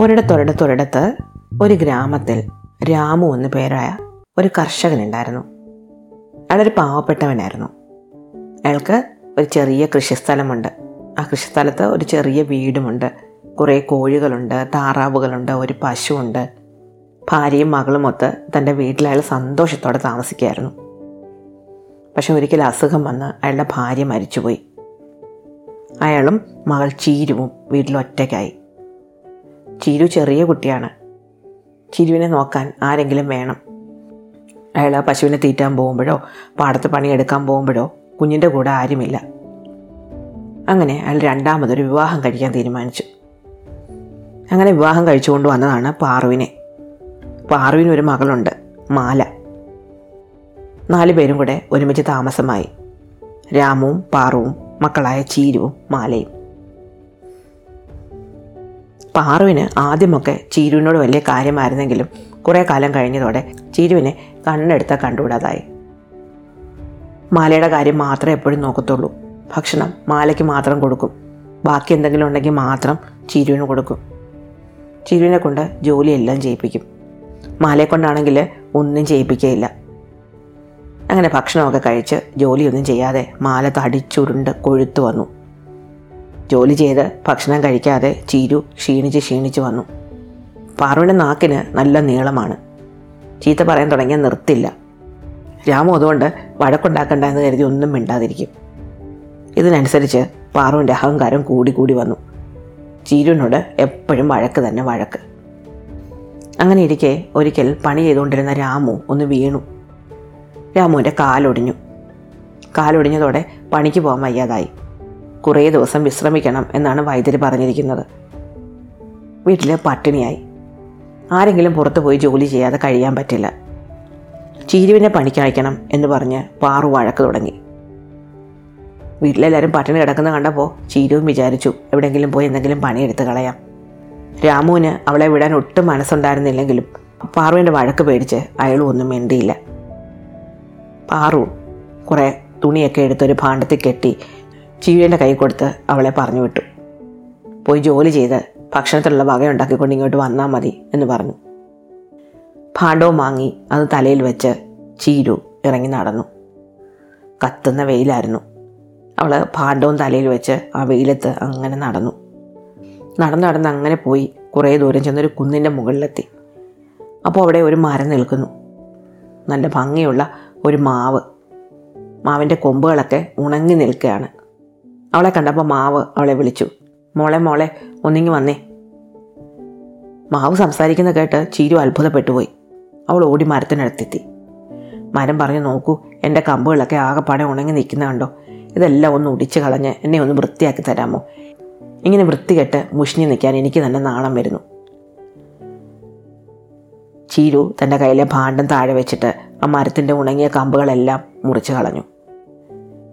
ഒരിടത്തൊരിടത്തൊരിടത്ത് ഒരു ഗ്രാമത്തിൽ രാമു എന്ന് പേരായ ഒരു കർഷകനുണ്ടായിരുന്നു. അയാളൊരു പാവപ്പെട്ടവനായിരുന്നു. അയാൾക്ക് ഒരു ചെറിയ കൃഷിസ്ഥലമുണ്ട്. ആ കൃഷിസ്ഥലത്ത് ഒരു ചെറിയ വീടുമുണ്ട്. കുറേ കോഴികളുണ്ട് താറാവുകളുണ്ട് ഒരു പശുവുണ്ട്. ഭാര്യയും മകളും ഒത്ത് തന്റെ വീട്ടിൽ അയാൾ സന്തോഷത്തോടെ താമസിക്കുകയായിരുന്നു. പക്ഷെ ഒരിക്കൽ അസുഖം വന്ന് അയാളുടെ ഭാര്യ മരിച്ചുപോയി. അയാളും മകൾ ചീരുവും വീട്ടിൽ ഒറ്റയ്ക്കായി. ചീരു ചെറിയ കുട്ടിയാണ്. ചിരുവിനെ നോക്കാൻ ആരെങ്കിലും വേണം. അയാൾ ആ പശുവിനെ തീറ്റാൻ പോകുമ്പോഴോ പാടത്ത് പണിയെടുക്കാൻ പോകുമ്പോഴോ കുഞ്ഞിന്റെ കൂടെ ആരുമില്ല. അങ്ങനെ അയാൾ രണ്ടാമതൊരു വിവാഹം കഴിക്കാൻ തീരുമാനിച്ചു. അങ്ങനെ വിവാഹം കഴിച്ചുകൊണ്ട് വന്നതാണ് പാറുവിനെ. പാറുവിന് ഒരു മകളുണ്ട് മാല. നാല് പേരും കൂടെ ഒരുമിച്ച് താമസമായി. രാമുവും പാറുവും മക്കളായ ചീരുവും മാലയും പാറുവിന് ആദ്യമൊക്കെ ചീരുവിനോട് വലിയ കാര്യമായിരുന്നെങ്കിലും കുറേ കാലം കഴിഞ്ഞതോടെ ചീരുവിനെ കണ്ണെടുത്ത കണ്ടുകൂടാതായി. മാലയുടെ കാര്യം മാത്രമേ എപ്പോഴും നോക്കത്തുള്ളൂ. ഭക്ഷണം മാലയ്ക്ക് മാത്രം കൊടുക്കും. ബാക്കി എന്തെങ്കിലും ഉണ്ടെങ്കിൽ മാത്രം ചീരുവിന് കൊടുക്കും. ചീരുവിനെ കൊണ്ട് ജോലിയെല്ലാം ചെയ്യിപ്പിക്കും. മാലയെ കൊണ്ടാണെങ്കിൽ ഒന്നും ചെയ്യിപ്പിക്കുകയില്ല. അങ്ങനെ ഭക്ഷണമൊക്കെ കഴിച്ച് ജോലിയൊന്നും ചെയ്യാതെ മാല തടിച്ചുരുണ്ട് കൊഴുത്തു വന്നു. ജോലി ചെയ്ത് ഭക്ഷണം കഴിക്കാതെ ചീരു ക്ഷീണിച്ച് ക്ഷീണിച്ച് വന്നു. പാറുവിന്റെ നാക്കിന് നല്ല നീളമാണ്. ചീത്ത പറയാൻ തുടങ്ങിയാൽ നിർത്തില്ല. രാമു അതുകൊണ്ട് വഴക്കുണ്ടാക്കണ്ട എന്ന് കരുതി ഒന്നും മിണ്ടാതിരിക്കും. ഇതിനനുസരിച്ച് പാറുവിന്റെ അഹങ്കാരം കൂടി കൂടി വന്നു. ചീരുവിനോട് എപ്പോഴും വഴക്ക് തന്നെ വഴക്ക്. അങ്ങനെ ഇരിക്കെ ഒരിക്കൽ പണി ചെയ്തുകൊണ്ടിരുന്ന രാമു ഒന്ന് വീണു. രാമുവിന്റെ കാലൊടിഞ്ഞു. കാലൊടിഞ്ഞതോടെ പണിക്ക് പോകാൻ വയ്യാതായി. കുറേ ദിവസം വിശ്രമിക്കണം എന്നാണ് വൈദ്യര് പറഞ്ഞിരിക്കുന്നത്. വീട്ടിൽ പട്ടിണിയായി. ആരെങ്കിലും പുറത്തു പോയി ജോലി ചെയ്യാതെ കഴിയാൻ പറ്റില്ല. ചീരുവിനെ പണിക്കയക്കണം എന്ന് പറഞ്ഞ് പാറു വഴക്ക് തുടങ്ങി. വീട്ടിലെല്ലാവരും പട്ടിണി കിടക്കുന്ന കണ്ടപ്പോൾ ചീരുവും വിചാരിച്ചു എവിടെയെങ്കിലും പോയി എന്തെങ്കിലും പണിയെടുത്ത് കളയാം. രാമുവിന് അവളെ വിടാൻ ഒട്ടും മനസ്സുണ്ടായിരുന്നില്ലെങ്കിലും പാറുവിന്റെ വഴക്ക് പേടിച്ച് അയാളും ഒന്നും മിണ്ടിയില്ല. പാറു. കുറേ തുണിയൊക്കെ എടുത്തൊരു ഭാണ്ഡത്തിൽ കെട്ടി ചീഴേന്റെ കൈ കൊടുത്ത് അവളെ പറഞ്ഞു വിട്ടു. പോയി ജോലി ചെയ്ത് ഭക്ഷണത്തിലുള്ള വക ഉണ്ടാക്കിക്കൊണ്ട് ഇങ്ങോട്ട് വന്നാൽ മതി എന്ന് പറഞ്ഞു. ഭാണ്ഡവും വാങ്ങി അത് തലയിൽ വെച്ച് ചീരു ഇറങ്ങി നടന്നു. കത്തുന്ന വെയിലായിരുന്നു. അവൾ ഭാണ്ഡവും തലയിൽ വെച്ച് ആ വെയിലത്ത് അങ്ങനെ നടന്നു. നടന്ന് നടന്ന് അങ്ങനെ പോയി കുറേ ദൂരം ചെന്നൊരു കുന്നിന്റെ മുകളിലെത്തി. അപ്പോൾ അവിടെ ഒരു മരം നിൽക്കുന്നു. നല്ല ഭംഗിയുള്ള ഒരു മാവ്. മാവിന്റെ കൊമ്പുകളൊക്കെ ഉണങ്ങി നിൽക്കുകയാണ്. അവളെ കണ്ടപ്പോൾ മാവ് അവളെ വിളിച്ചു. മോളെ മോളെ ഒന്നിങ്ങി വന്നേ. മാവ് സംസാരിക്കുന്ന കേട്ട് ചീരു അത്ഭുതപ്പെട്ടുപോയി. അവൾ ഓടി മരത്തിനടുത്തെത്തി. മരം പറഞ്ഞു നോക്കൂ എന്റെ കമ്പുകളൊക്കെ ആകെപ്പാടെ ഉണങ്ങി നിൽക്കുന്ന കണ്ടോ? ഇതെല്ലാം ഒന്ന് ഒടിച്ച് കളഞ്ഞ് എന്നെ ഒന്ന് വൃത്തിയാക്കി തരാമോ? ഇങ്ങനെ വൃത്തികെട്ട് മുഷിഞ്ഞ് നിൽക്കാൻ എനിക്ക് തന്നെ നാണം വരുന്നു. ചീരു തന്റെ കയ്യിലെ ഭാണ്ഡം താഴെ വെച്ചിട്ട് ആ മരത്തിന്റെ ഉണങ്ങിയ കമ്പുകളെല്ലാം മുറിച്ച് കളഞ്ഞു.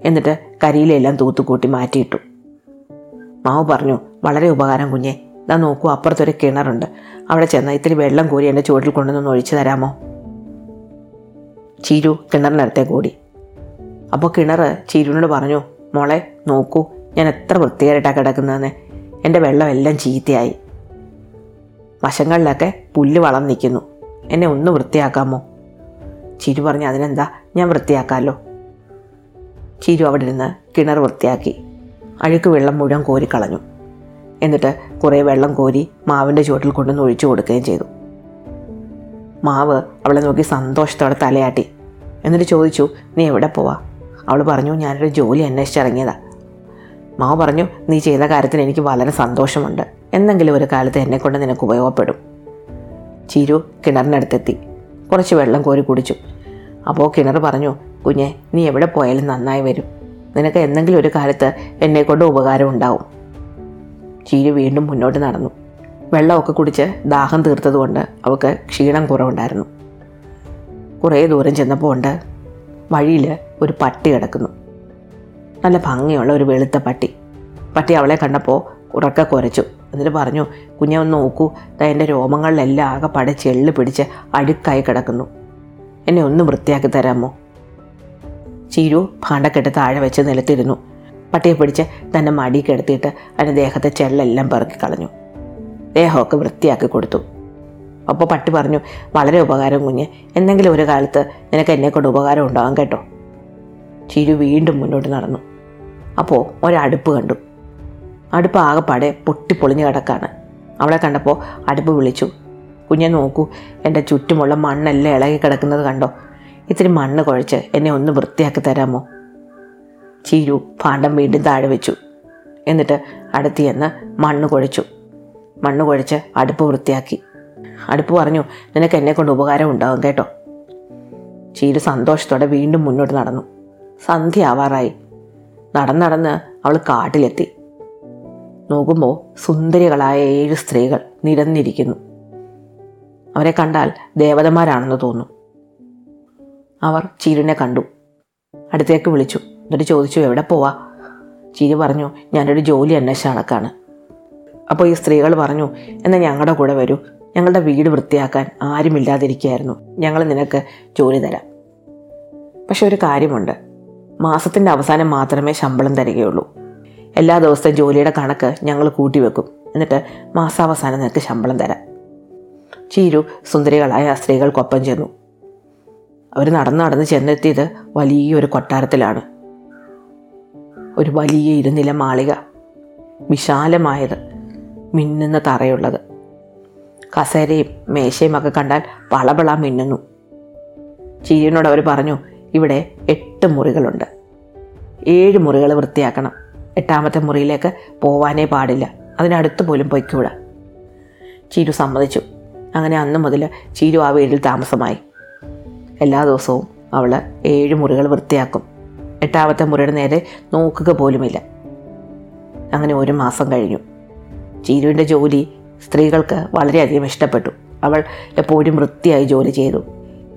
എന്നിട്ട് കരിയിലെല്ലാം തൂത്തുകൂട്ടി മാറ്റിയിട്ടു. മാവ് പറഞ്ഞു വളരെ ഉപകാരം കുഞ്ഞെ ഇതാ നോക്കൂ അപ്പുറത്തൊരു കിണറുണ്ട്. അവിടെ ചെന്ന് ഇത്തിരി വെള്ളം കോരി എന്റെ ചുവട്ടിൽ കൊണ്ടുവന്ന് ഒഴിച്ചു തരാമോ? ചീരു കിണറിനടുത്തേക്ക് കൂടി. അപ്പോൾ കിണർ ചീരുവിനോട് പറഞ്ഞു മോളെ നോക്കൂ ഞാൻ എത്ര വൃത്തികേട്ടാണ് കിടക്കുന്നതെന്ന്. എന്റെ വെള്ളം എല്ലാം ചീത്തയായി. വശങ്ങളിലൊക്കെ പുല്ല് വളം നിൽക്കുന്നു എന്നെ ഒന്ന് വൃത്തിയാക്കാമോ? ചിരു പറഞ്ഞു അതിനെന്താ? ഞാൻ വൃത്തിയാക്കാമല്ലോ ചിരു അവിടെ ഇരുന്ന് കിണർ വൃത്തിയാക്കി. അഴുക്ക് വെള്ളം മുഴുവൻ കോരിക്കളഞ്ഞു എന്നിട്ട് കുറേ വെള്ളം കോരി മാവിന്റെ ചുവട്ടിൽ കൊണ്ടുവന്ന് ഒഴിച്ചു കൊടുക്കുകയും ചെയ്തു. മാവ് അവളെ നോക്കി സന്തോഷത്തോടെ തലയാട്ടി. എന്നിട്ട് ചോദിച്ചു നീ എവിടെ പോവാ? അവൾ പറഞ്ഞു ഞാനൊരു ജോലി അന്വേഷിച്ചിറങ്ങിയതാ മാവ് പറഞ്ഞു നീ ചെയ്ത കാര്യത്തിന് എനിക്ക് വളരെ സന്തോഷമുണ്ട്. എന്തെങ്കിലും ഒരു കാലത്ത് എന്നെക്കൊണ്ട് നിനക്ക് ഉപയോഗപ്പെടും. ചിരു കിണറിനടുത്തെത്തി. കുറച്ച് വെള്ളം കോരി കുടിച്ചു. അപ്പോൾ കിണർ പറഞ്ഞു കുഞ്ഞെ നീ എവിടെ പോയാലും നന്നായി വരും. നിനക്ക് എന്തെങ്കിലും ഒരു കാലത്ത് എന്നെക്കൊണ്ട് ഉപകാരം ഉണ്ടാവും. ചീരു വീണ്ടും മുന്നോട്ട് നടന്നു. വെള്ളമൊക്കെ കുടിച്ച് ദാഹം തീർത്തതുകൊണ്ട് അവൾക്ക് ക്ഷീണം കുറവുണ്ടായിരുന്നു. കുറേ ദൂരം ചെന്നപ്പോൾ ഉണ്ട് വഴിയിൽ ഒരു പട്ടി കിടക്കുന്നു. നല്ല ഭംഗിയുള്ള ഒരു വെളുത്ത പട്ടി. പട്ടി അവളെ കണ്ടപ്പോൾ ഉറക്ക കുരച്ചു. എന്നിട്ട് പറഞ്ഞു കുഞ്ഞെ ഒന്ന് നോക്കൂ. ദാ എന്റെ രോമങ്ങളിലെല്ലാം ആകെ പട ചെള്ളി പിടിച്ച് അഴുക്കായി കിടക്കുന്നു. എന്നെ ഒന്ന് വൃത്തിയാക്കി തരാമോ? ചീരു ഭാണ്ഡക്കെട്ട് താഴെ വെച്ച് നിലത്തിരുന്നു. പട്ടിയെ പിടിച്ച് തന്റെ മടി കിടത്തിയിട്ട് അതിന്റെ ദേഹത്തെ ചെള്ളെല്ലാം പെറുക്കി കളഞ്ഞു. ദേഹമൊക്കെ വൃത്തിയാക്കി കൊടുത്തു. അപ്പോൾ പട്ടി പറഞ്ഞു വളരെ ഉപകാരം കുഞ്ഞ്. എന്തെങ്കിലും ഒരു കാലത്ത് നിനക്ക് എന്നെക്കൊണ്ട് ഉപകാരം ഉണ്ടാകാം കേട്ടോ. ചിരു വീണ്ടും മുന്നോട്ട് നടന്നു. അപ്പോൾ ഒരടുപ്പ് കണ്ടു. അടുപ്പ് ആകെപ്പാടെ പൊട്ടിപ്പൊളിഞ്ഞ് കിടക്കാണ്. അവളെ കണ്ടപ്പോൾ അടുപ്പ് വിളിച്ചു. കുഞ്ഞെ നോക്കൂ എന്റെ ചുറ്റുമുള്ള മണ്ണെല്ലാം ഇളകി കിടക്കുന്നത് കണ്ടോ? ഇത്തിരി മണ്ണ് കുഴച്ച് എന്നെ ഒന്ന് വൃത്തിയാക്കി തരാമോ? ചീരു ഭാണ്ഡം വീണ്ടും താഴെ വെച്ചു. എന്നിട്ട് അടുത്ത് മണ്ണ് കുഴച്ചു. മണ്ണ് കുഴച്ച് അടുപ്പ് വൃത്തിയാക്കി. അടുപ്പ് പറഞ്ഞു നിനക്ക് എന്നെ കൊണ്ട് ഉപകാരം ഉണ്ടാകും കേട്ടോ. ചീരു സന്തോഷത്തോടെ വീണ്ടും മുന്നോട്ട് നടന്നു. സന്ധ്യ ആവാറായി. നടന്ന് നടന്ന് അവൾ കാട്ടിലെത്തി. നോക്കുമ്പോൾ സുന്ദരികളായ ഏഴ് സ്ത്രീകൾ നിരന്നിരിക്കുന്നു. അവരെ കണ്ടാൽ ദേവതമാരാണെന്ന് തോന്നും. അവർ ചിരിനെ കണ്ടു. അടുത്തേക്ക് വിളിച്ചു. എന്നിട്ട് ചോദിച്ചു എവിടെ പോവാ? ചിരി പറഞ്ഞു ഞാനൊരു ജോലി അന്വേഷിച്ച കണക്കാണ്. അപ്പോൾ ഈ സ്ത്രീകൾ പറഞ്ഞു എന്നാൽ ഞങ്ങളുടെ കൂടെ വരൂ. ഞങ്ങളുടെ വീട് വൃത്തിയാക്കാൻ ആരുമില്ലാതിരിക്കുകയായിരുന്നു ഞങ്ങൾ നിനക്ക് ജോലി തരാം. പക്ഷെ ഒരു കാര്യമുണ്ട്. മാസത്തിന്റെ അവസാനം മാത്രമേ ശമ്പളം തരികയുള്ളൂ. എല്ലാ ദിവസത്തെ ജോലിയുടെ കണക്ക് ഞങ്ങൾ കൂട്ടി വെക്കും. എന്നിട്ട് മാസാവസാനം നിനക്ക് ശമ്പളം തരാം. ചീരു സുന്ദരികളായ സ്ത്രീകൾക്കൊപ്പം ചെന്നു. അവർ നടന്ന് നടന്ന് ചെന്നെത്തിയത് വലിയൊരു കൊട്ടാരത്തിലാണ്. ഒരു വലിയ ഇരുനില മാളിക വിശാലമായത് മിന്നുന്ന തറയുള്ളത്. കസേരയും മേശയും ഒക്കെ കണ്ടാൽ വളബള മിന്നുന്നു. ചീരിനോട് അവർ പറഞ്ഞു ഇവിടെ എട്ട് മുറികളുണ്ട്. ഏഴ് മുറികൾ വൃത്തിയാക്കണം. എട്ടാമത്തെ മുറിയിലേക്ക് പോവാനേ പാടില്ല. അതിനടുത്ത് പോലും പൊയ്ക്കൂടാ. ചീരു സമ്മതിച്ചു. അങ്ങനെ അന്ന് മുതൽ ചീരു ആ വീട്ടിൽ താമസമായി. എല്ലാ ദിവസവും അവൾ ഏഴ് മുറികൾ വൃത്തിയാക്കും. എട്ടാമത്തെ മുറിയുടെ നേരെ നോക്കുക പോലുമില്ല. അങ്ങനെ ഒരു മാസം കഴിഞ്ഞു. ചീരുവിന്റെ ജോലി സ്ത്രീകൾക്ക് വളരെയധികം ഇഷ്ടപ്പെട്ടു. അവൾ എപ്പോഴും വൃത്തിയായി ജോലി ചെയ്തു.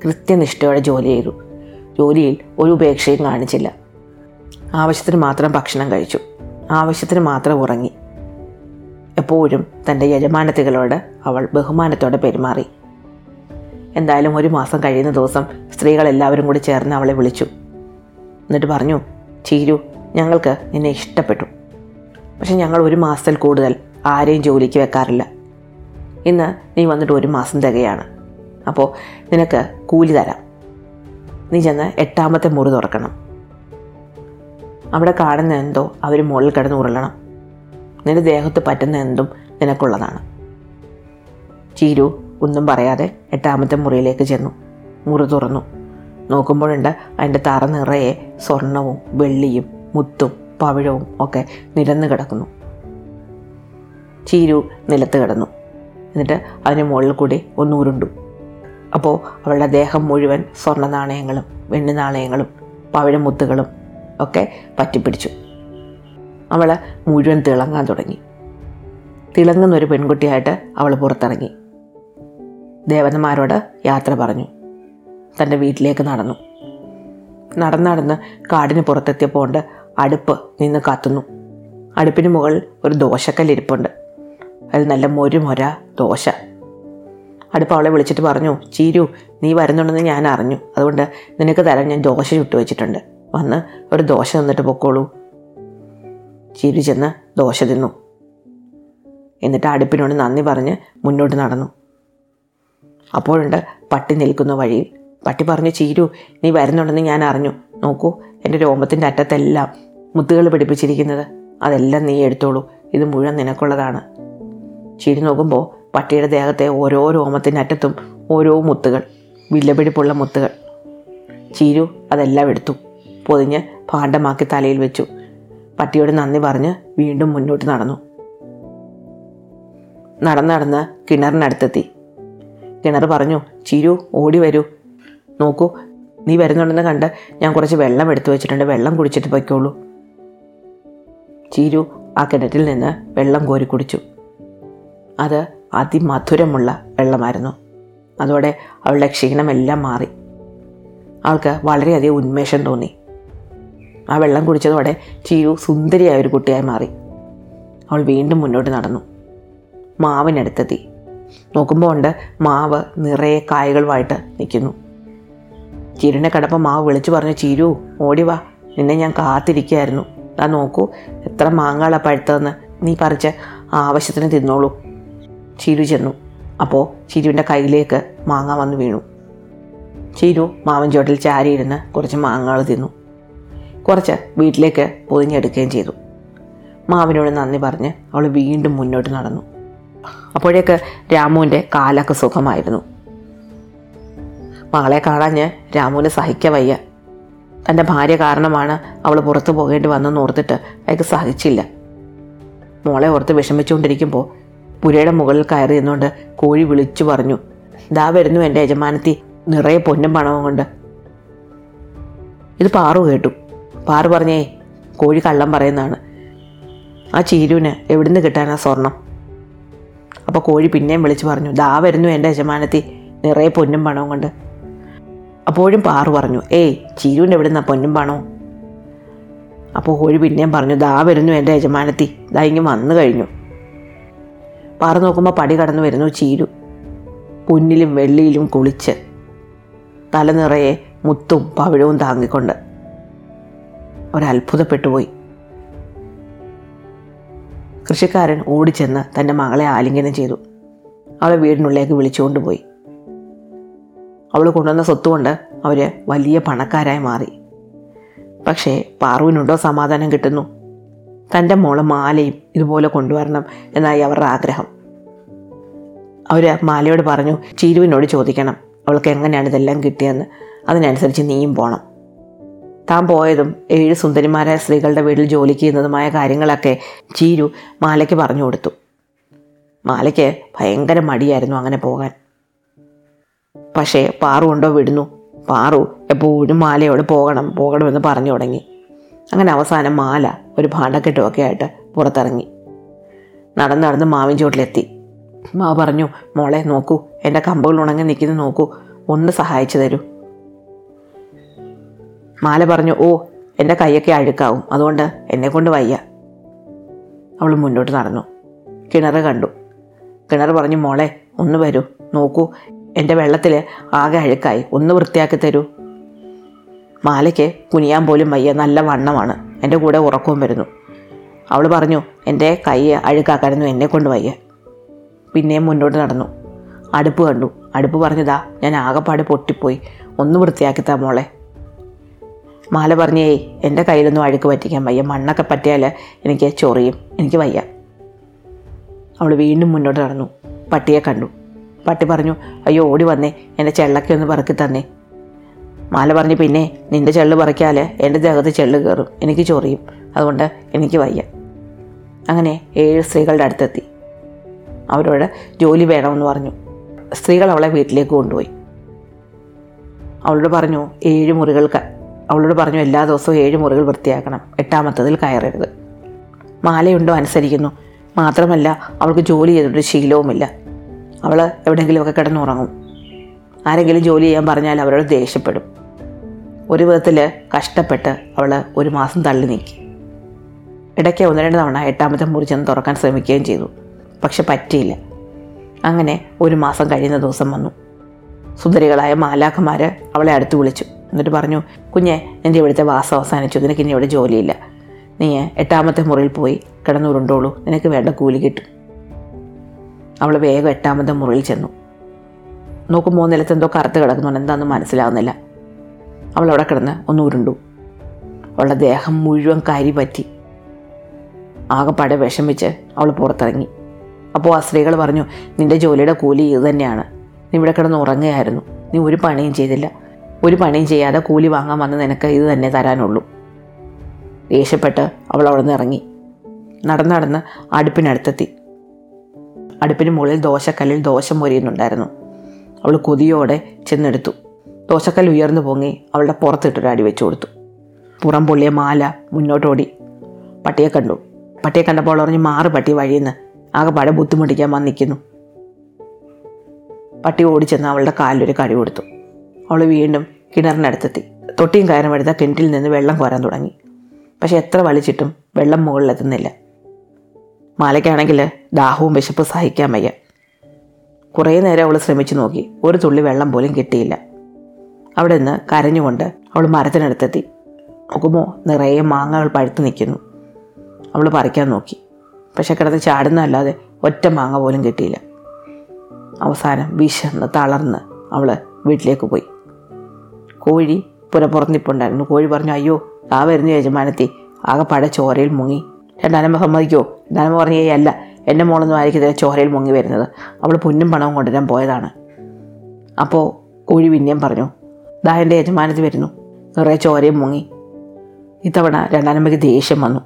കൃത്യനിഷ്ഠയോടെ ജോലി ചെയ്തു. ജോലിയിൽ ഒരു ഉപേക്ഷയും കാണിച്ചില്ല. ആവശ്യത്തിന് മാത്രം ഭക്ഷണം കഴിച്ചു. ആവശ്യത്തിന് മാത്രം ഉറങ്ങി. എപ്പോഴും തന്റെ യജമാനത്തികളോട് അവൾ ബഹുമാനത്തോടെ പെരുമാറി. എന്തായാലും ഒരു മാസം കഴിയുന്ന ദിവസം സ്ത്രീകളെല്ലാവരും കൂടി ചേർന്ന് അവളെ വിളിച്ചു. എന്നിട്ട് പറഞ്ഞു ചീരു ഞങ്ങൾക്ക് നിന്നെ ഇഷ്ടപ്പെട്ടു. പക്ഷെ ഞങ്ങൾ ഒരു മാസത്തിൽ കൂടുതൽ ആരെയും ജോലിക്ക് വെക്കാറില്ല. ഇന്ന് നീ വന്നിട്ട് ഒരു മാസം തികയാണ്. അപ്പോൾ നിനക്ക് കൂലി തരാം. നീ ചെന്ന് എട്ടാമത്തെ മുറി തുറക്കണം. അവിടെ കാണുന്ന എന്തോ അവർ മുകളിൽ കിടന്ന് ഉരുളണം. നിന്റെ ദേഹത്ത് പറ്റുന്ന എന്തും നിനക്കുള്ളതാണ്. ചീരു ഒന്നും പറയാതെ എട്ടാമത്തെ മുറിയിലേക്ക് ചെന്നു. മുറി തുറന്നു. നോക്കുമ്പോഴുണ്ട് അതിന്റെ തറ നിറയെ സ്വർണവും വെള്ളിയും മുത്തും പവിഴവും ഒക്കെ നിരന്ന് കിടക്കുന്നു. ചീരു നിലത്ത് കിടന്നു. എന്നിട്ട് അതിന് മുകളിൽ കൂടി ഒന്ന് ഉരുണ്ടു. അപ്പോൾ അവളുടെ ദേഹം മുഴുവൻ സ്വർണ നാണയങ്ങളും വെണ്ണി നാണയങ്ങളും പവിഴമുത്തുകളും ഒക്കെ പറ്റിപ്പിടിച്ചു. അവൾ മുഴുവൻ തിളങ്ങാൻ തുടങ്ങി. തിളങ്ങുന്ന ഒരു പെൺകുട്ടിയായിട്ട് അവൾ പുറത്തിറങ്ങി. ദേവന്മാരോട് യാത്ര പറഞ്ഞു. തന്റെ വീട്ടിലേക്ക് നടന്നു. നടന്ന് നടന്ന് കാടിന് പുറത്തെത്തിയപ്പോൾ ഉണ്ട് അടുപ്പ് നിന്ന് കത്തുന്നു. അടുപ്പിന് മുകളിൽ ഒരു ദോശക്കല്ലിരിപ്പുണ്ട് അതിൽ നല്ല മൊരുമൊര ദോശ. അടുപ്പ് അവളെ വിളിച്ചിട്ട് പറഞ്ഞു ചീരു നീ വരുന്നുണ്ടെന്ന് ഞാൻ അറിഞ്ഞു. അതുകൊണ്ട് നിനക്ക് തരാൻ ഞാൻ ദോശ ചുട്ടു വെച്ചിട്ടുണ്ട് വന്ന് ഒരു ദോശ തന്നിട്ട് പൊക്കോളൂ. ചിരി ചെന്ന് ദോശ തിന്നു. എന്നിട്ട് അടുപ്പിനോട് നന്ദി പറഞ്ഞ് മുന്നോട്ട് നടന്നു. അപ്പോഴുണ്ട് പട്ടി നിൽക്കുന്ന വഴിയിൽ പട്ടി പറഞ്ഞു ചീരു നീ വരുന്നുണ്ടെന്ന് ഞാൻ അറിഞ്ഞു. നോക്കൂ എന്റെ രോമത്തിന്റെ അറ്റത്തെല്ലാം മുത്തുകൾ പിടിപ്പിച്ചിരിക്കുന്നത്. അതെല്ലാം നീ എടുത്തോളൂ. ഇത് മുഴുവൻ നിനക്കുള്ളതാണ്. ചീരി നോക്കുമ്പോൾ പട്ടിയുടെ ദേഹത്തെ ഓരോ രോമത്തിന്റെ അറ്റത്തും ഓരോ മുത്തുകൾ വില്ലപിടിപ്പുള്ള മുത്തുകൾ. ചീരു അതെല്ലാം എടുത്തു. പൊതിഞ്ഞ് ഭാണ്ഡമാക്കി തലയിൽ വെച്ചു. പട്ടിയോട് നന്ദി പറഞ്ഞ് വീണ്ടും മുന്നോട്ട് നടന്നു. നടന്ന് നടന്ന് കിണറിനടുത്തെത്തി. കിണർ പറഞ്ഞു ചിരു ഓടി വരൂ. നോക്കൂ നീ വരുന്നുണ്ടെന്ന് കണ്ട് ഞാൻ കുറച്ച് വെള്ളം എടുത്തു വെച്ചിട്ടുണ്ട്. വെള്ളം കുടിച്ചിട്ട് പൊയ്ക്കോളൂ. ചിരു ആ കിണറ്റിൽ നിന്ന് വെള്ളം കോരി കുടിച്ചു. അത് അതിമധുരമുള്ള വെള്ളമായിരുന്നു. അതോടെ അവളുടെ ക്ഷീണമെല്ലാം മാറി. അവൾക്ക് വളരെയധികം ഉന്മേഷം തോന്നി. ആ വെള്ളം കുടിച്ചതോടെ ചീരു സുന്ദരിയായ ഒരു കുട്ടിയായി മാറി. അവൾ വീണ്ടും മുന്നോട്ട് നടന്നു. മാവിനടുത്തെത്തി. നോക്കുമ്പോൾ ഉണ്ട് മാവ് നിറയെ കായകളുമായിട്ട് നിൽക്കുന്നു. ചിരുവിനെ കടപ്പം മാവ് വിളിച്ചു പറഞ്ഞു ചിരു ഓടി വാ. നിന്നെ ഞാൻ കാത്തിരിക്കുകയായിരുന്നു. ദാ നോക്കൂ എത്ര മാങ്ങകളാണ് പഴുത്തതെന്ന്. നീ പറിച്ച് ആവശ്യത്തിന് തിന്നോളൂ. ചിരു ചെന്നു. അപ്പോൾ ചിരുവിന്റെ കയ്യിലേക്ക് മാങ്ങ വന്ന് വീണു. ചിരു മാവൻ ചോട്ടിൽ ചാരിയിരുന്ന് കുറച്ച് മാങ്ങകൾ തിന്നു. കുറച്ച് വീട്ടിലേക്ക് പൊതിഞ്ഞെടുക്കുകയും ചെയ്തു. മാവിനോട് നന്ദി പറഞ്ഞ് അവൾ വീണ്ടും മുന്നോട്ട് നടന്നു. അപ്പോഴേക്ക് രാമുവിന്റെ കാലൊക്കെ സുഖമായിരുന്നു. മകളെ കാണാഞ്ഞ് രാമുവിന് സഹിക്ക വയ്യ. തന്റെ ഭാര്യ കാരണമാണ് അവൾ പുറത്തു പോകേണ്ടി വന്നെന്ന് ഓർത്തിട്ട് അയാൾക്ക് സഹിച്ചില്ല. മോളെ ഓർത്ത് വിഷമിച്ചുകൊണ്ടിരിക്കുമ്പോൾ പുരയുടെ മുകളിൽ കയറി നിന്നുകൊണ്ട് കോഴി വിളിച്ചു പറഞ്ഞു ദാ വരുന്നു എന്റെ യജമാനത്തി നിറയെ പൊന്നും പണവും കൊണ്ട്. ഇത് പാറു കേട്ടു. പാറു പറഞ്ഞേ കോഴി കള്ളം പറയുന്നതാണ്. ആ ചീരുവിന് എവിടുന്ന് കിട്ടാനാ സ്വർണം? അപ്പോൾ കോഴി പിന്നെയും വിളിച്ചു പറഞ്ഞു ദാ വരുന്നു എന്റെ യജമാനത്തി നിറയെ പൊന്നും പണവും കൊണ്ട്. അപ്പോഴും പാറു പറഞ്ഞു ഏയ് ചീരുവിന്റെ എവിടുന്ന പൊന്നും പണവും? അപ്പോൾ കോഴി പിന്നെയും പറഞ്ഞു ദാ വരുന്നു എന്റെ യജമാനത്തി ദാ ഇങ്ങ് വന്നു കഴിഞ്ഞു. പാറ നോക്കുമ്പോൾ പടി കടന്നു വരുന്നു ചീരു പൊന്നിലും വെള്ളിയിലും കുളിച്ച് തല നിറയെ മുത്തും പവിഴവും താങ്ങിക്കൊണ്ട്. ഒരത്ഭുതപ്പെട്ടുപോയി. കൃഷിക്കാരൻ ഓടിച്ചെന്ന് തന്റെ മകളെ ആലിംഗനം ചെയ്തു. അവളെ വീടിനുള്ളിലേക്ക് വിളിച്ചുകൊണ്ടുപോയി. അവൾ കൊണ്ടുവന്ന സ്വത്തുകൊണ്ട് അവർ വലിയ പണക്കാരായി മാറി. പക്ഷേ പാറുവിനുണ്ടോ സമാധാനം കിട്ടുന്നു? തന്റെ മോളെ മാലയും ഇതുപോലെ കൊണ്ടുവരണം എന്നായി അവരുടെ ആഗ്രഹം. അവർ മാലയോട് പറഞ്ഞു ചീരുവിനോട് ചോദിക്കണം അവൾക്ക് എങ്ങനെയാണ് ഇതെല്ലാം കിട്ടിയതെന്ന്. അതിനനുസരിച്ച് നീയും പോണം. താൻ പോയതും ഏഴ് സുന്ദരിമാരായ സ്ത്രീകളുടെ വീട്ടിൽ ജോലിക്ക് ചെയ്യുന്നതുമായ കാര്യങ്ങളൊക്കെ ചീരു മാലയ്ക്ക് പറഞ്ഞു കൊടുത്തു. മാലയ്ക്ക് ഭയങ്കര മടിയായിരുന്നു അങ്ങനെ പോകാൻ. പക്ഷേ പാറു ഉണ്ടോ വിടുന്നു. പാറു എപ്പോഴും മാലയോട് പോകണം പോകണമെന്ന് പറഞ്ഞു തുടങ്ങി. അങ്ങനെ അവസാനം മാല ഒരു ഭാണ്ഡക്കെട്ടുമൊക്കെ ആയിട്ട് പുറത്തിറങ്ങി. നടന്ന് നടന്ന് മാവിൻ ചോട്ടിലെത്തി മാവ് പറഞ്ഞു മോളെ നോക്കൂ. എന്റെ കമ്പുകൾ ഉണങ്ങി നിൽക്കുന്നത് നോക്കൂ. ഒന്ന് സഹായിച്ചു തരൂ. മാല പറഞ്ഞു ഓ എന്റെ കൈയൊക്കെ അഴുക്കാവും. അതുകൊണ്ട് എന്നെ കൊണ്ട് വയ്യ. അവൾ മുന്നോട്ട് നടന്നു. കിണർ കണ്ടു. കിണർ പറഞ്ഞു മോളെ ഒന്ന് വരൂ. നോക്കൂ എന്റെ വെള്ളത്തിൽ ആകെ അഴുക്കായി. ഒന്ന് വൃത്തിയാക്കി തരൂ. മാലയ്ക്ക് കുനിയാൻ പോലും വയ്യ. നല്ല വണ്ണമാണ്. എന്റെ കൂടെ ഉറക്കവും വരുന്നു. അവൾ പറഞ്ഞു എന്റെ കൈ അഴുക്കാക്കാനൊന്നും എന്നെ കൊണ്ട് വയ്യ. പിന്നെയും മുന്നോട്ട് നടന്നു. അടുപ്പ് കണ്ടു. അടുപ്പ് പറഞ്ഞതാ ഞാൻ ആകെപ്പാട് പൊട്ടിപ്പോയി. ഒന്ന് വൃത്തിയാക്കിത്താ മോളെ. മാല പറഞ്ഞേ എന്റെ കയ്യിലൊന്നും അഴുക്ക് പറ്റിക്കാൻ വയ്യ. മണ്ണൊക്കെ പറ്റിയാൽ എനിക്ക് ചൊറിയും. എനിക്ക് വയ്യ. അവൾ വീണ്ടും മുന്നോട്ട് നടന്നു. പട്ടിയെ കണ്ടു. പട്ടി പറഞ്ഞു അയ്യോ ഓടി വന്നേ. എന്റെ ചെള്ളൊക്കെ ഒന്ന് പറക്കി തന്നേ. മാല പറഞ്ഞു പിന്നെ നിന്റെ ചെള്ള് പറിക്കാൽ എന്റെ ദേഹത്ത് ചെള്ള് കയറും എനിക്ക് ചൊറിയും. അതുകൊണ്ട് എനിക്ക് വയ്യ. അങ്ങനെ ഏഴ് സ്ത്രീകളുടെ അടുത്തെത്തി. അവരോട് ജോലി വേണമെന്ന് പറഞ്ഞു. സ്ത്രീകൾ അവളെ വീട്ടിലേക്ക് കൊണ്ടുപോയി. അവളോട് പറഞ്ഞു ഏഴ് മുറികൾക്ക് അവളോട് പറഞ്ഞു എല്ലാ ദിവസവും ഏഴ് മുറികൾ വൃത്തിയാക്കണം. എട്ടാമത്തതിൽ കയറരുത്. മാലയുണ്ടോ? അനുസരിക്കുന്നു. മാത്രമല്ല അവൾക്ക് ജോലി ചെയ്തിട്ട് ശീലവുമില്ല. അവൾ എവിടെയെങ്കിലുമൊക്കെ കിടന്നുറങ്ങും. ആരെങ്കിലും ജോലി ചെയ്യാൻ പറഞ്ഞാൽ അവരോട് ദേഷ്യപ്പെടും. ഒരു വിധത്തിൽ കഷ്ടപ്പെട്ട് അവൾ ഒരു മാസം തള്ളി നീക്കി. ഇടയ്ക്ക് ഒന്ന് രണ്ട് തവണ എട്ടാമത്തെ മുറി ചെന്ന് തുറക്കാൻ ശ്രമിക്കുകയും ചെയ്തു. പക്ഷെ പറ്റിയില്ല. അങ്ങനെ ഒരു മാസം കഴിയുന്ന ദിവസം വന്നു. സുന്ദരികളായ മാലാഖമാർ അവളെ അടുത്ത് വിളിച്ചു. എന്നിട്ട് പറഞ്ഞു കുഞ്ഞെ നിന്റെ ഇവിടുത്തെ വാസം അവസാനിച്ചു. നിനക്ക് ഇനി ഇവിടെ ജോലിയില്ല. നീ എട്ടാമത്തെ മുറിയിൽ പോയി കിടന്നുരുണ്ടോളൂ. നിനക്ക് വേണ്ട കൂലി കിട്ടും. അവൾ വേഗം എട്ടാമത്തെ മുറിയിൽ ചെന്നു. നോക്കുമ്പോൾ നിലത്ത് എന്തോ കറുത്ത് കിടക്കുന്നുണ്ട്. എന്താണെന്ന് മനസ്സിലാവുന്നില്ല. അവൾ അവിടെ കിടന്ന് ഒന്ന് ഉരുണ്ടു. അവളുടെ ദേഹം മുഴുവൻ കരി പറ്റി. ആകെപ്പാടെ വിഷമിച്ച് അവൾ പുറത്തിറങ്ങി. അപ്പോൾ ആ സ്ത്രീകൾ പറഞ്ഞു നിന്റെ ജോലിയുടെ കൂലി ഇത് തന്നെയാണ്. നീ ഇവിടെ കിടന്ന് ഉറങ്ങുകയായിരുന്നു. നീ ഒരു പണിയും ചെയ്തില്ല. ഒരു പണിയും ചെയ്യാതെ കൂലി വാങ്ങാൻ വന്ന് നിനക്ക് ഇത് തന്നെ തരാനുള്ളൂ. ദേഷ്യപ്പെട്ട് അവൾ അവിടെ നിന്ന് ഇറങ്ങി. നടന്ന് നടന്ന് അടുപ്പിനടുത്തെത്തി. അടുപ്പിന് മുകളിൽ ദോശക്കല്ലിൽ ദോശ മൊരിയുന്നുണ്ടായിരുന്നു. അവൾ കൊതിയോടെ ചെന്നെടുത്തു. ദോശക്കല്ല് ഉയർന്നു പൊങ്ങി അവളുടെ പുറത്തിട്ടൊരു അടി വെച്ചു കൊടുത്തു. പുറം പൊള്ളിയ മാല മുന്നോട്ടോടി പട്ടിയെ കണ്ടു. പട്ടിയെ കണ്ടപ്പോൾ പറഞ്ഞു മാറ് പട്ടി വഴിയെന്ന്. ആകെപ്പാടെ ബുദ്ധിമുട്ടിക്കാൻ വന്നിരിക്കുന്നു. പട്ടി ഓടിച്ചെന്ന് അവളുടെ കാലിലൊരു കടി കൊടുത്തു. അവൾ വീണ്ടും കിണറിനടുത്തെത്തി. തൊട്ടിയും കയറും എടുത്ത കിണറ്റിൽ നിന്ന് വെള്ളം കോരാൻ തുടങ്ങി. പക്ഷെ എത്ര വലിച്ചിട്ടും വെള്ളം മുകളിലെത്തുന്നില്ല. മാലയ്ക്കാണെങ്കിൽ ദാഹവും വിശപ്പ് സഹിക്കാൻ വയ്യ. കുറേ നേരം അവൾ ശ്രമിച്ചു നോക്കി. ഒരു തുള്ളി വെള്ളം പോലും കിട്ടിയില്ല. അവിടെ നിന്ന് കരഞ്ഞുകൊണ്ട് അവൾ മരത്തിനടുത്തെത്തി. നോക്കുമ്പോൾ നിറയെ മാങ്ങകൾ പഴുത്തു നിൽക്കുന്നു. അവൾ പറിക്കാൻ നോക്കി. പക്ഷെ കിടന്ന് ചാടുന്നതല്ലാതെ ഒറ്റ മാങ്ങ പോലും കിട്ടിയില്ല. അവസാനം വിശന്ന് തളർന്ന് അവൾ വീട്ടിലേക്ക് പോയി. കോഴി പുരപ്പുറന്നിപ്പുണ്ടായിരുന്നു കോഴി പറഞ്ഞു അയ്യോ ആ വരുന്ന യജമാനത്തി. ആകെ പഴ ചോരയിൽ മുങ്ങി. രണ്ടാനമ്മ സമ്മതിക്കോ രണ്ടാനമ്മ പറഞ്ഞു "ഏയ് അല്ല. എന്റെ മോളൊന്നും ആയിരിക്കത്തില്ല ചോരയിൽ മുങ്ങി വരുന്നത്. അവൾ പൊന്നും പണവും കൊണ്ടുവരാൻ പോയതാണ്. അപ്പോൾ കോഴി പിന്നെയും പറഞ്ഞു ദാ എന്റെ യജമാനത്തി വരുന്നു. നിറയെ ചോരയും മുങ്ങി. ഇത്തവണ രണ്ടാനമ്മയ്ക്ക് ദേഷ്യം വന്നു.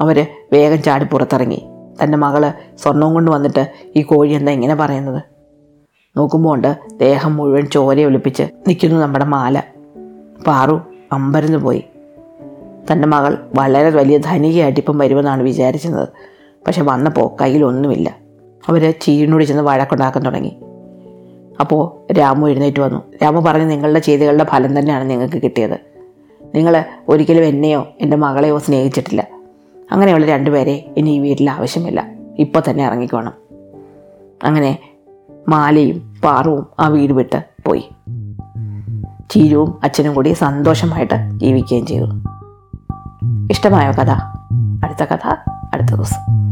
അവർ വേഗം ചാടി പുറത്തിറങ്ങി. തന്റെ മകൾ സ്വർണവും കൊണ്ട് വന്നിട്ട് ഈ കോഴി എന്താ ഇങ്ങനെ പറയുന്നത്? നോക്കുമ്പോൾ ഉണ്ട് ദേഹം മുഴുവൻ ചോര ഒലിപ്പിച്ച് നിൽക്കുന്നു നമ്മുടെ മാല. പാറു അമ്പരന്ന് പോയി. തന്റെ മകൾ വളരെ വലിയ ധനികയായിട്ട് ഇപ്പം വരുമെന്നാണ് വിചാരിച്ചത്. പക്ഷെ വന്നപ്പോൾ കയ്യിലൊന്നുമില്ല അവർ ചീരിനോട് ചെന്ന് വഴക്കുണ്ടാക്കാൻ തുടങ്ങി. അപ്പോൾ രാമു എഴുന്നേറ്റ് വന്നു. രാമു പറഞ്ഞു നിങ്ങളുടെ ചെയ്തികളുടെ ഫലം തന്നെയാണ് നിങ്ങൾക്ക് കിട്ടിയത്. നിങ്ങൾ ഒരിക്കലും എന്നെയോ എന്റെ മകളെയോ സ്നേഹിച്ചിട്ടില്ല. അങ്ങനെയുള്ള രണ്ടുപേരെ ഇനി ഈ വീട്ടിൽ ആവശ്യമില്ല. ഇപ്പോൾ തന്നെ ഇറങ്ങിക്കോണം. അങ്ങനെ മാലയും പാറുവും ആ വീട് വിട്ട് പോയി. ചീരുവും അച്ഛനും കൂടി സന്തോഷമായിട്ട് ജീവിക്കുകയും ചെയ്തു. ഇഷ്ടമായോ കഥ. അടുത്ത കഥ. അടുത്ത ദിവസം.